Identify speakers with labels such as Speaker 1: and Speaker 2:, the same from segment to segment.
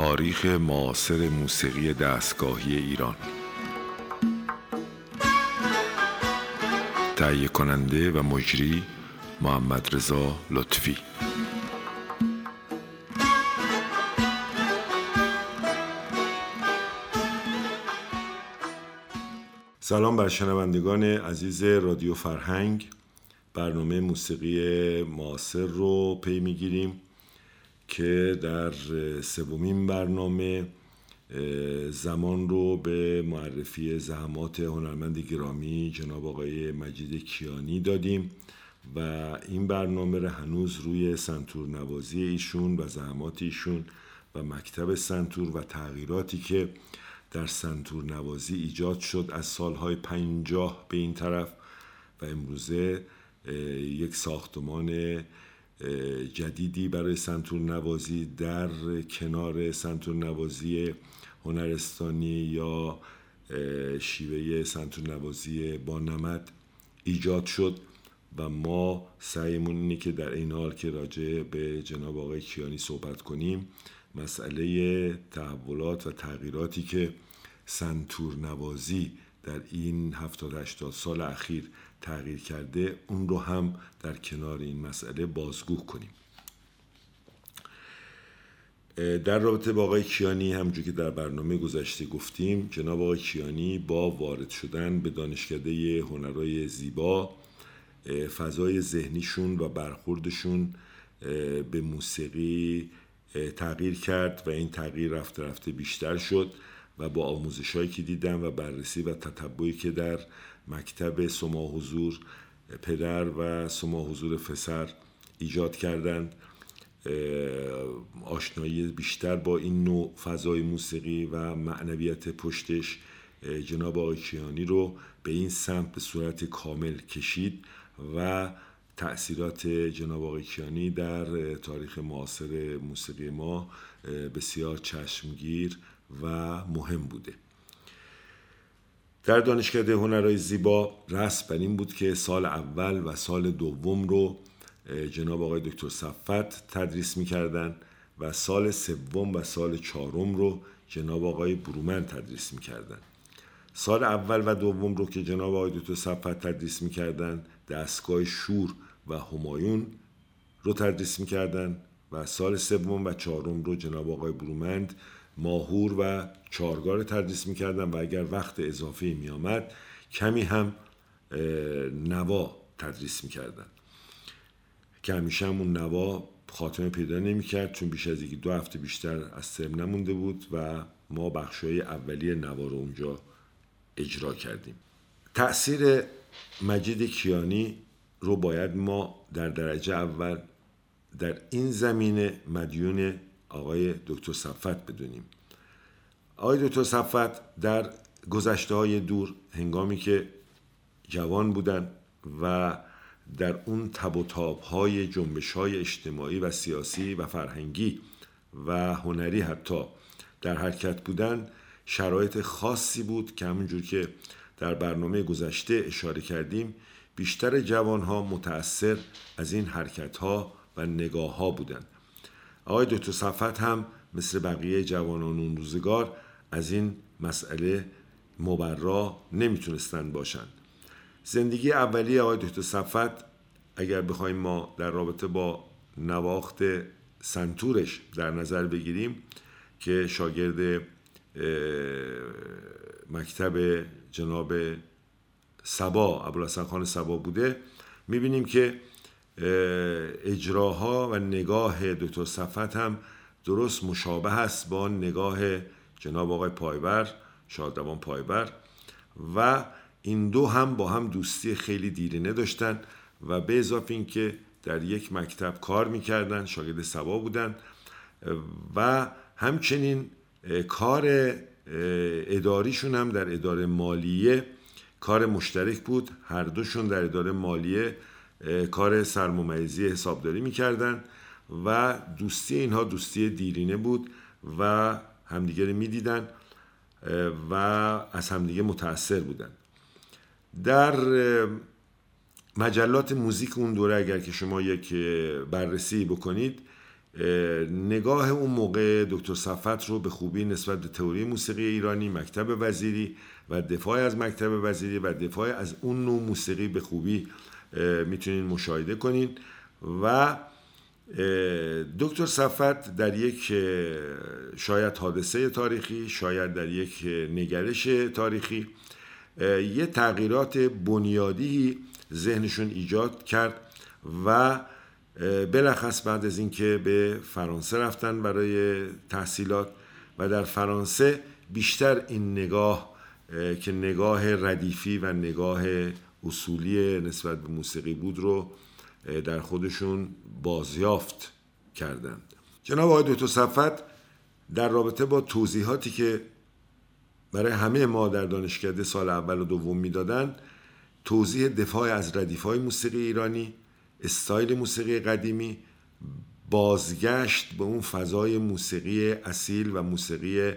Speaker 1: تاریخ معاصر موسیقی دستگاهی ایران. تهیه کننده و مجری محمد رضا لطفی. سلام بر شنوندگان عزیز رادیو فرهنگ. برنامه موسیقی معاصر رو پی می‌گیریم. که در سومین برنامه زمان رو به معرفی زحمات هنرمند گرامی جناب آقای مجید کیانی دادیم و این برنامه رو هنوز روی سنتور نوازی ایشون و زحمات ایشون و مکتب سنتور و تغییراتی که در سنتور نوازی ایجاد شد از سالهای پنجاه به این طرف و امروزه یک ساختمان جدیدی برای سنتور نوازی در کنار سنتور نوازی هنرستانی یا شیوه سنتور نوازی با نمد ایجاد شد و ما سعیمون اینه که در این حال که راجع به جناب آقای کیانی صحبت کنیم مسئله تحولات و تغییراتی که سنتور نوازی در این 70 80 سال اخیر تغییر کرده اون رو هم در کنار این مسئله بازگو کنیم. در رابطه با آقای کیانی همجور که در برنامه گذشته گفتیم جناب آقای کیانی با وارد شدن به دانشکده هنرهای زیبا فضای ذهنیشون و برخوردشون به موسیقی تغییر کرد و این تغییر رفته رفته بیشتر شد و با آموزش هایی که دیدم و بررسی و تطبعی که در مکتب سما حضور پدر و سما حضور فسر ایجاد کردند. آشنایی بیشتر با این نوع فضای موسیقی و معنویت پشتش جناب آقای کیانی رو به این سمت به صورت کامل کشید و تأثیرات جناب آقای کیانی در تاریخ معاصر موسیقی ما بسیار چشمگیر و مهم بوده. در دانشکده هنرهای زیبا رسم بر این بود که سال اول و سال دوم رو جناب آقای دکتر صفت تدریس می‌کردن و سال سوم و سال چهارم رو جناب آقای برومن تدریس می‌کردن. سال اول و دوم رو که جناب آقای دکتر صفت تدریس می‌کردن دستگاه شور و همایون رو تدریس می‌کردن و سال سوم و چهارم رو جناب آقای برومند ماهور و چارگار تدریس می‌کردن و اگر وقت اضافه میآمد کمی هم نوا تدریس می‌کردن که همیشه همون نوا خاتمه پیدا نمی‌کرد چون بیش از یکی دو هفته بیشتر از ترم نمونده بود و ما بخشای اولیه نوا رو اونجا اجرا کردیم. تأثیر مجید کیانی رو باید ما در درجه اول در این زمینه مدیون آقای دکتر صفت بدونیم. آقای دکتر صفت در گذشته های دور هنگامی که جوان بودن و در اون تب و تاب های جنبش های اجتماعی و سیاسی و فرهنگی و هنری حتی در حرکت بودن شرایط خاصی بود که همونجور که در برنامه گذشته اشاره کردیم بیشتر جوان ها متأثر از این حرکت ها و نگاه ها بودند آقای دکتر صفت هم مثل بقیه جوانان اون روزگار از این مسئله مبرا نمی‌تونستند باشند زندگی اولی آقای دکتر صفت اگر بخوایم ما در رابطه با نواخت سنتورش در نظر بگیریم که شاگرد مکتب جناب سبا ابوالحسن خان سبا بوده می‌بینیم که اجراها و نگاه دکتر صفت هم درست مشابه است با نگاه جناب آقای پایبر شادروان پایبر. و این دو هم با هم دوستی خیلی دیرینه داشتن و به اضافه اینکه در یک مکتب کار می‌کردن شاگرد سبا بودن. و همچنین کار اداریشون هم در اداره مالیه کار مشترک بود. هر دوشون در اداره مالیه کار سرممیزی حسابداری می‌کردن و دوستی اینها دوستی دیرینه بود و همدیگه رو می‌دیدن و از همدیگه متاثر بودن. در مجلات موزیک اون دوره اگر که شما یک بررسی بکنید نگاه اون موقع دکتر صفت رو به خوبی نسبت به تئوری موسیقی ایرانی مکتب وزیری و دفاع از مکتب وزیری و دفاع از اون نوع موسیقی به خوبی می‌تونین مشاهده کنین. و دکتر صفت در یک شاید حادثه تاریخی شاید در یک نگرش تاریخی یه تغییرات بنیادی ذهنشون ایجاد کرد و بلخص بعد از اینکه به فرانسه رفتن برای تحصیلات و در فرانسه بیشتر این نگاه که نگاه ردیفی و نگاه اصولی نسبت به موسیقی بود رو در خودشون بازیافت کردند. جناب آقای دکتر صفت در رابطه با توضیحاتی که برای همه ما در دانشکده سال اول و دوم می‌دادن توضیح دفاع از ردیف های موسیقی ایرانی استایل موسیقی قدیمی بازگشت به اون فضای موسیقی اصیل و موسیقی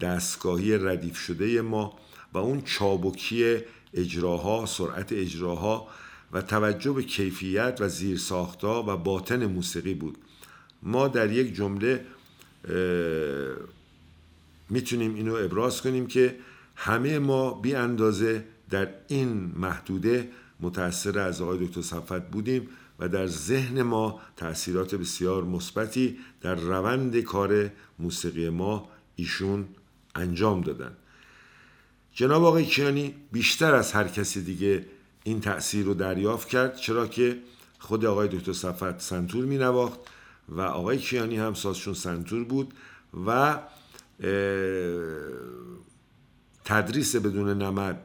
Speaker 1: دستگاهی ردیف شده ما و اون چابکی اجراها سرعت اجراها و توجه به کیفیت و زیرساختا و باطن موسیقی بود. ما در یک جمله می‌تونیم اینو ابراز کنیم که همه ما بی اندازه در این محدوده متأثر از آقای دکتر صفت بودیم و در ذهن ما تاثیرات بسیار مثبتی در روند کار موسیقی ما ایشون انجام دادن. جناب آقای کیانی بیشتر از هر کسی دیگه این تأثیر رو دریافت کرد چرا که خود آقای دکتر صفت سنتور می نواخت و آقای کیانی هم سازشون سنتور بود و تدریس بدون نمد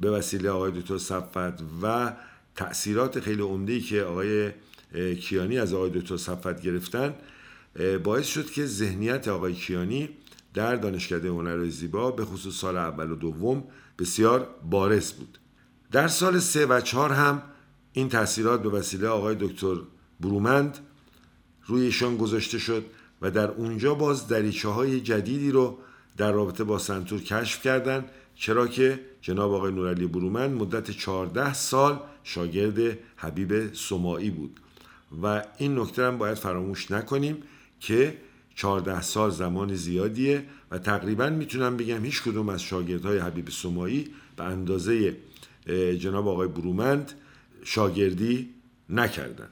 Speaker 1: به وسیله آقای دکتر صفت و تأثیرات خیلی عمده که آقای کیانی از آقای دکتر صفت گرفتن باعث شد که ذهنیت آقای کیانی در دانشکده هنر زیبا به خصوص سال اول و دوم بسیار بارز بود. در سال سه و چهار هم این تاثیرات به وسیله آقای دکتر برومند روی ایشان گذاشته شد و در اونجا باز دریچه های جدیدی رو در رابطه با سنتور کشف کردند چرا که جناب آقای نورعلی برومند مدت 14 سال شاگرد حبیب سماعی بود. و این نکته هم باید فراموش نکنیم که 14 سال زمان زیادیه و تقریبا می‌تونم بگم هیچ کدوم از شاگردهای حبیب سماعی به اندازه جناب آقای برومند شاگردی نکردن.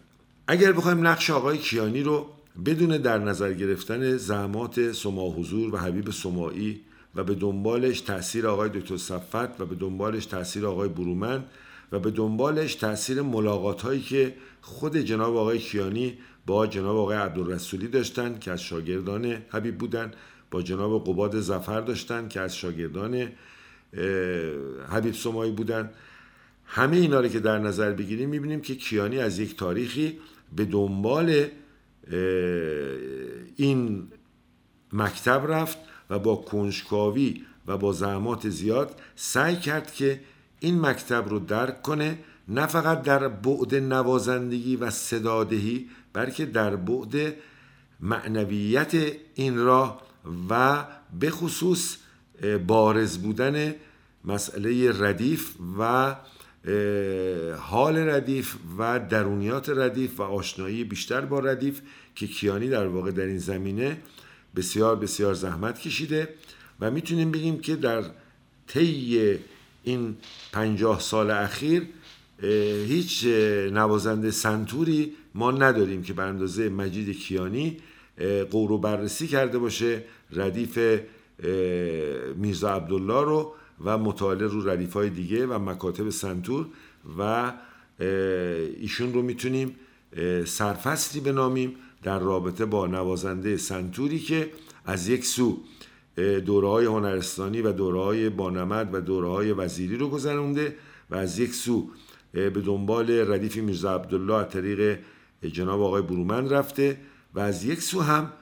Speaker 1: اگر بخوایم نقش آقای کیانی رو بدون در نظر گرفتن زحمات سما حضور و حبیب سماعی و به دنبالش تاثیر آقای دکتر صفت و به دنبالش تاثیر آقای برومند و به دنبالش تاثیر ملاقات هایی که خود جناب آقای کیانی با جناب آقای عبدالرسولی داشتن که از شاگردان حبیب بودن با جناب قباد زفر داشتن که از شاگردان حبیب سمایی بودن. همه اینا رو که در نظر بگیریم می‌بینیم که کیانی از یک تاریخی به دنبال این مکتب رفت و با کنجکاوی و با زحمات زیاد سعی کرد که این مکتب رو درک کنه نه فقط در بعد نوازندگی و صدادهی بلکه در بعد معنویت این راه و به خصوص بارز بودن مسئله ردیف و حال ردیف و درونیات ردیف و آشنایی بیشتر با ردیف که کیانی در واقع در این زمینه بسیار بسیار زحمت کشیده و می‌تونیم بگیم که در طی این پنجاه سال اخیر هیچ نوازنده سنتوری ما نداریم که به اندازه مجید کیانی قورو بررسی کرده باشه ردیف میرزا عبدالله رو و مطالعه رو ردیف های دیگه و مکاتب سنتور و ایشون رو می‌تونیم سرفصلی بنامیم در رابطه با نوازنده سنتوری که از یک سو دوره های هنرستانی و دوره های بانمد و دوره های وزیری رو گذرونده و از یک سو به دنبال ردیف میرزا عبدالله از طریق جناب آقای برومند رفته و از یک سو هم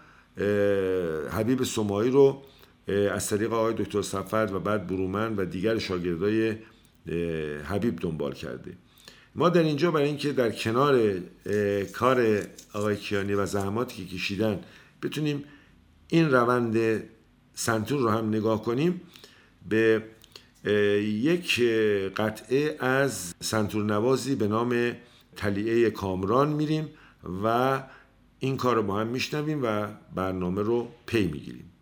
Speaker 1: حبیب سمایی رو از طریق آقای دکتر صفت و بعد برومند و دیگر شاگردای حبیب دنبال کرده. ما در اینجا برای اینکه در کنار کار آقای کیانی و زحماتی که کشیدن بتونیم این روند سنتور رو هم نگاه کنیم به یک قطعه از سنتور نوازی به نام تلیعه کامران میریم و این کار رو با هم میشنویم و برنامه رو پی می‌گیریم.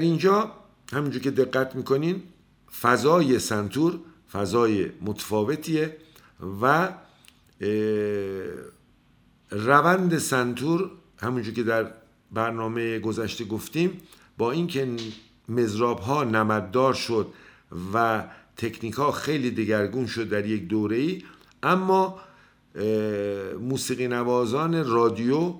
Speaker 1: در اینجا همونجور که دقت می‌کنین فضای سنتور فضای متفاوتیه و روند سنتور همونجور که در برنامه گذشته گفتیم با اینکه مزراب ها نمددار شد و تکنیک ها خیلی دگرگون شد در یک دوره ای اما موسیقی نوازان رادیو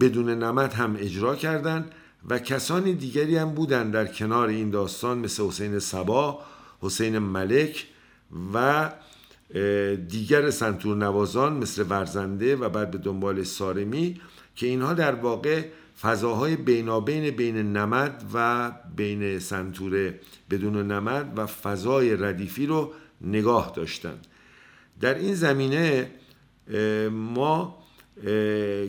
Speaker 1: بدون نمد هم اجرا کردند و کسانی دیگری هم بودند در کنار این داستان مثل حسین سبا حسین ملک و دیگر سنتور نوازان مثل ورزنده و بعد به دنبال سارمی که اینها در واقع فضاهای بینابین بین نمد و بین سنتور بدون نمد و فضای ردیفی رو نگاه داشتند. در این زمینه ما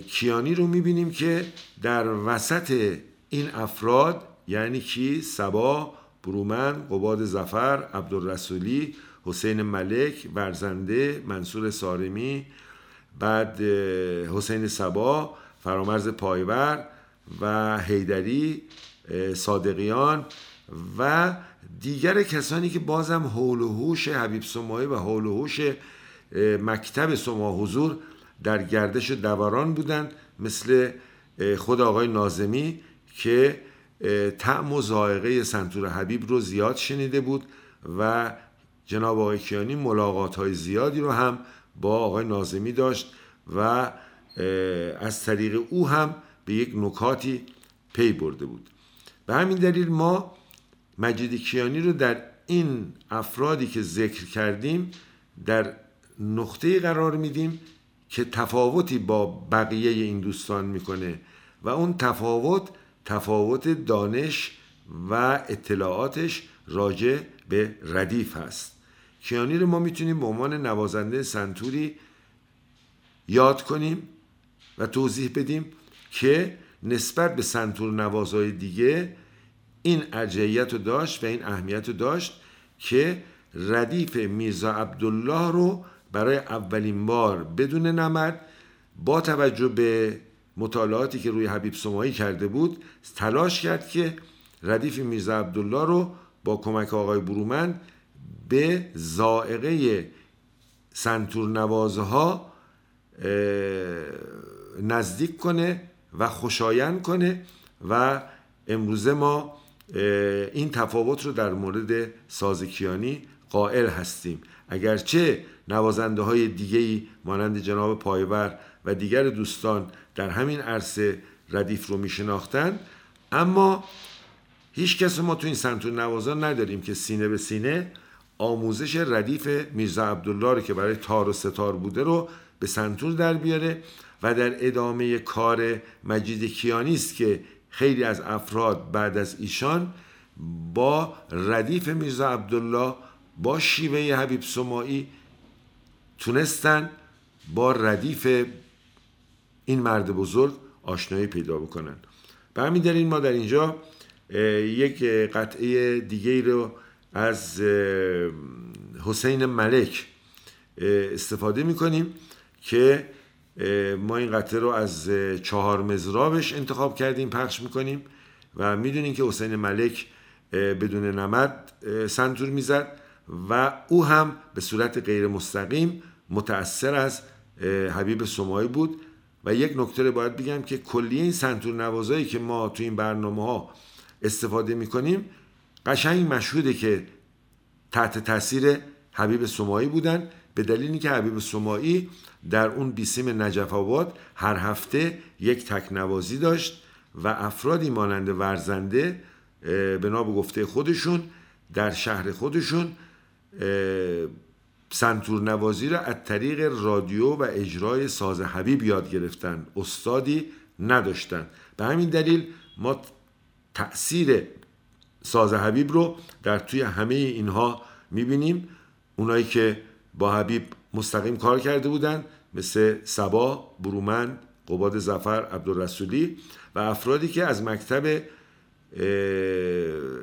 Speaker 1: کیانی رو می‌بینیم که در وسط این افراد یعنی کی؟ سبا برومن قباد زفر عبدالرسولی حسین ملک ورزنده منصور سارمی بعد حسین سبا فرامرز پایور و هیدری صادقیان و دیگر کسانی که بازم حول و حوش حبیب سماعی و حول و حوش مکتب سما حضور در گردش دوران بودند مثل خود آقای نازمی که تعم و زائقه سنتور حبیب رو زیاد شنیده بود و جناب آقای کیانی ملاقات های زیادی رو هم با آقای نازمی داشت و از طریق او هم به یک نکاتی پی برده بود. به همین دلیل ما مجید کیانی رو در این افرادی که ذکر کردیم در نقطه قرار میدیم که تفاوتی با بقیه این دوستان می‌کنه و اون تفاوت تفاوت دانش و اطلاعاتش راجع به ردیف هست. کیانی رو ما می‌تونیم به عنوان نوازنده سنتوری یاد کنیم و توضیح بدیم که نسبت به سنتور نوازهای دیگه این ارجعیت رو داشت و این اهمیت رو داشت که ردیف میرزا عبدالله رو برای اولین بار بدون نمد با توجه به مطالعاتی که روی حبیب سمایی کرده بود تلاش کرد که ردیف میرزا عبدالله رو با کمک آقای برومند به زائقه سنتور نوازها نزدیک کنه و خوشایند کنه و امروزه ما این تفاوت رو در مورد سازکیانی قائل هستیم. اگرچه نوازنده های دیگه مانند جناب پایور و دیگر دوستان در همین عرصه ردیف رو میشناختن. اما هیچ کس ما تو این سنتور نوازان نداریم که سینه به سینه آموزش ردیف میرزا عبدالله رو که برای تار و ستار بوده رو به سنتور در بیاره و در ادامه کار مجید کیانی است که خیلی از افراد بعد از ایشان با ردیف میرزا عبدالله با شیوه حبیب سماعی تونستن با ردیف این مرد بزرگ آشنایی پیدا بکنن. به همین ما در اینجا یک قطعه دیگه رو از حسین ملک استفاده می‌کنیم که ما این قطعه رو از چهار مزرابش انتخاب کردیم پخش می‌کنیم و می‌دونیم که حسین ملک بدون نمد سنتور می‌زد و او هم به صورت غیر مستقیم متأثر از حبیب سمایی بود. و یک نکته رو باید بگم که کلیه این سنتور نوازایی که ما تو این برنامه ها استفاده می‌کنیم قشنگ مشهوده که تحت تاثیر حبیب سمایی بودن. به دلیلی که حبیب سمایی در اون بیسیم نجف آباد هر هفته یک تکنوازی داشت و افرادی مانند ورزنده به گفته خودشون در شهر خودشون سنتور نوازی را از طریق رادیو و اجرای ساز حبیب یاد گرفتن استادی نداشتن به همین دلیل ما تاثیر ساز حبیب رو در توی همه اینها می‌بینیم. اونایی که با حبیب مستقیم کار کرده بودن مثل سبا، برومن، قباد زفر، عبدالرسولی و افرادی که از مکتب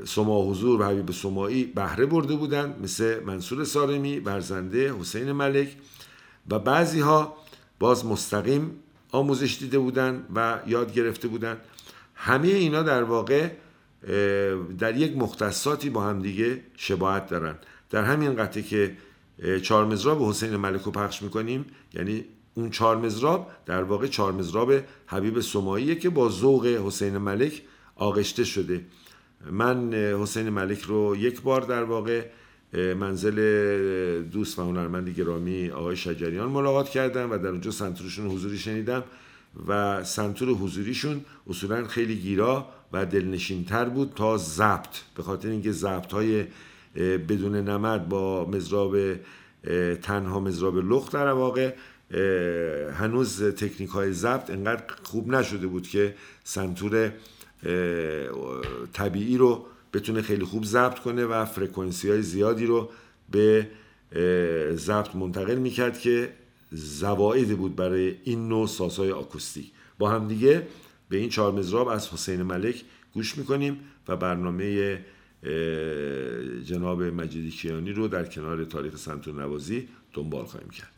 Speaker 1: سما حضور و حبیب سمایی بهره برده بودند مثل منصور سارمی، برزنده، حسین ملک و بعضی ها باز مستقیم آموزش دیده بودند و یاد گرفته بودند همه اینا در واقع در یک مختصاتی با هم دیگه شباهت دارن. در همین قطعه که چهار مزراب حسین ملک رو پخش می‌کنیم یعنی اون چهار مزراب در واقع چهار مزراب حبیب سماییه که با ذوق حسین ملک آغشته شده. من حسین ملک رو یک بار در واقع منزل دوست و هنرمند گرامی آقای شجریان ملاقات کردم و در اونجا سنتورشون حضوری شنیدم و سنتور حضوریشون اصولا خیلی گیرا و دلنشین تر بود تا ضبط. به خاطر اینکه ضبط های بدون نمد با مزراب تنها مزراب لخت در واقع هنوز تکنیک های ضبط انقدر خوب نشده بود که سنتور طبیعی رو بتونه خیلی خوب ضبط کنه و فرکانسی های زیادی رو به ضبط منتقل می‌کرد که زوایدی بود برای این نوع سازهای آکوستیک. با همدیگه به این چهار مزراب از حسین ملک گوش می‌کنیم و برنامه جناب مجیدی کیانی رو در کنار تاریخ سنتور نوازی دنبال خواهیم کرد.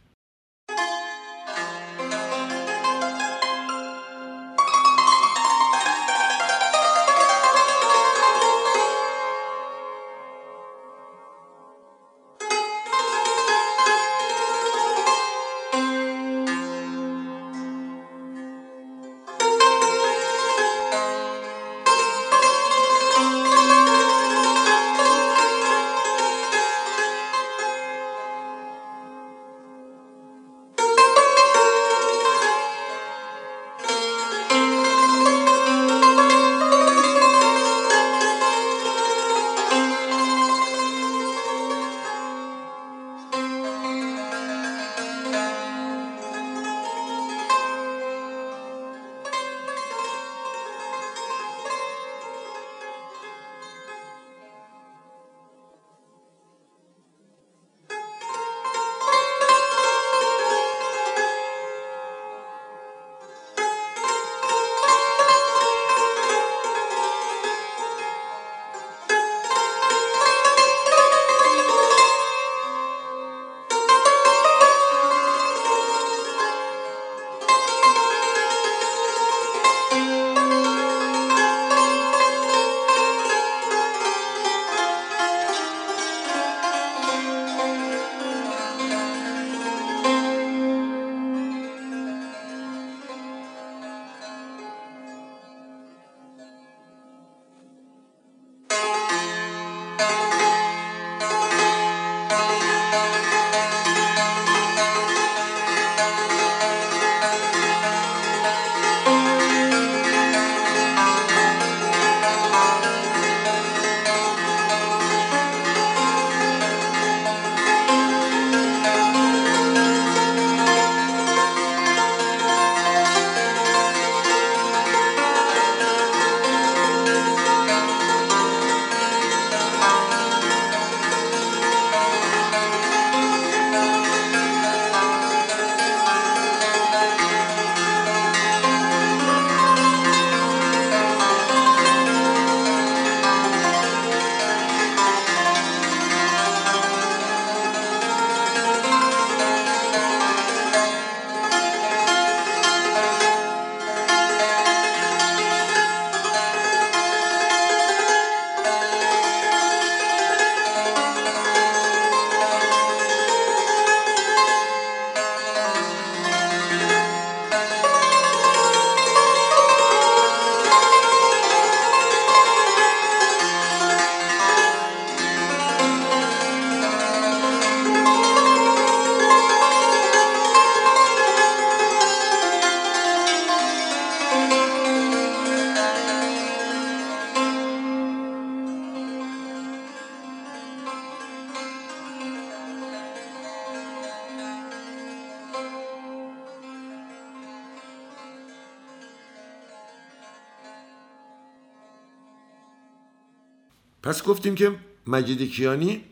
Speaker 1: پس گفتیم که مجید کیانی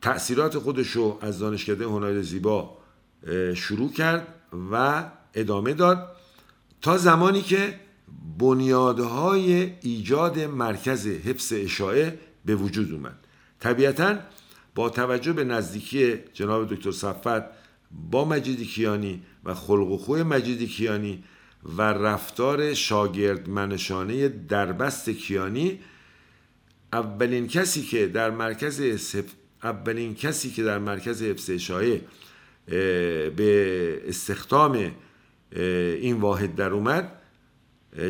Speaker 1: تأثیرات خودش رو از دانشکده هنر زیبا شروع کرد و ادامه داد تا زمانی که بنیادهای ایجاد مرکز حفظ اشاعه به وجود اومد. طبیعتا با توجه به نزدیکی جناب دکتر صفت با مجید کیانی و خلق و خوی مجید کیانی و رفتار شاگرد منشانه دربست کیانی اولین کسی که در مرکز اولین کسی که در مرکز حفظ شایع به استخدام این واحد در اومد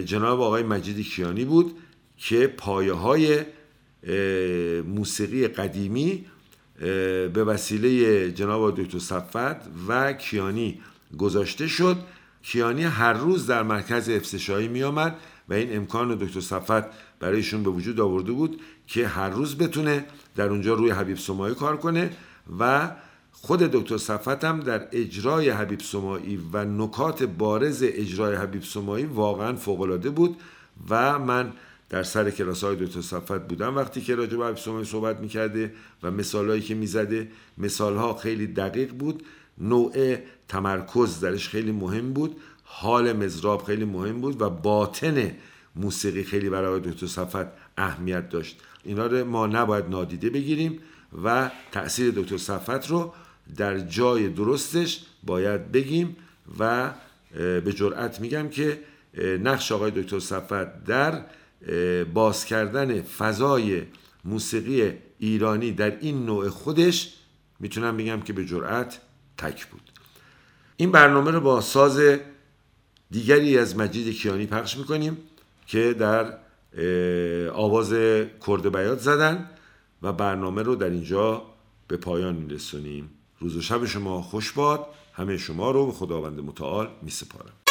Speaker 1: جناب آقای مجید کیانی بود که پایه های موسیقی قدیمی به وسیله جناب دکتر صفت و کیانی گذاشته شد. کیانی هر روز در مرکز افسشایی می آمد و این امکان دکتر صفت برایشون به وجود آورده بود که هر روز بتونه در اونجا روی حبیب سمایی کار کنه و خود دکتر صفت هم در اجرای حبیب سمایی و نکات بارز اجرای حبیب سمایی واقعا فوقالعاده بود و من در سر کلاس های دکتر صفت بودم. وقتی که راجع به حبیب سمایی صحبت می‌کرده و مثالهایی که می‌زده مثالها خیلی دقیق بود. نوع تمرکز درش خیلی مهم بود. حال مزراب خیلی مهم بود و باطن موسیقی خیلی برای دکتر صفت اهمیت داشت. اینا رو ما نباید نادیده بگیریم و تاثیر دکتر صفت رو در جای درستش باید بگیم و به جرأت میگم که نقش آقای دکتر صفت در باز کردن فضای موسیقی ایرانی در این نوع خودش می‌تونم بگم که به جرأت تک بود. این برنامه رو با ساز دیگری از مجید کیانی پخش می‌کنیم که در آواز کرد بیات زدن و برنامه رو در اینجا به پایان میرسونیم. روز و شب شما خوش باد. همه شما رو به خداوند متعال می سپارم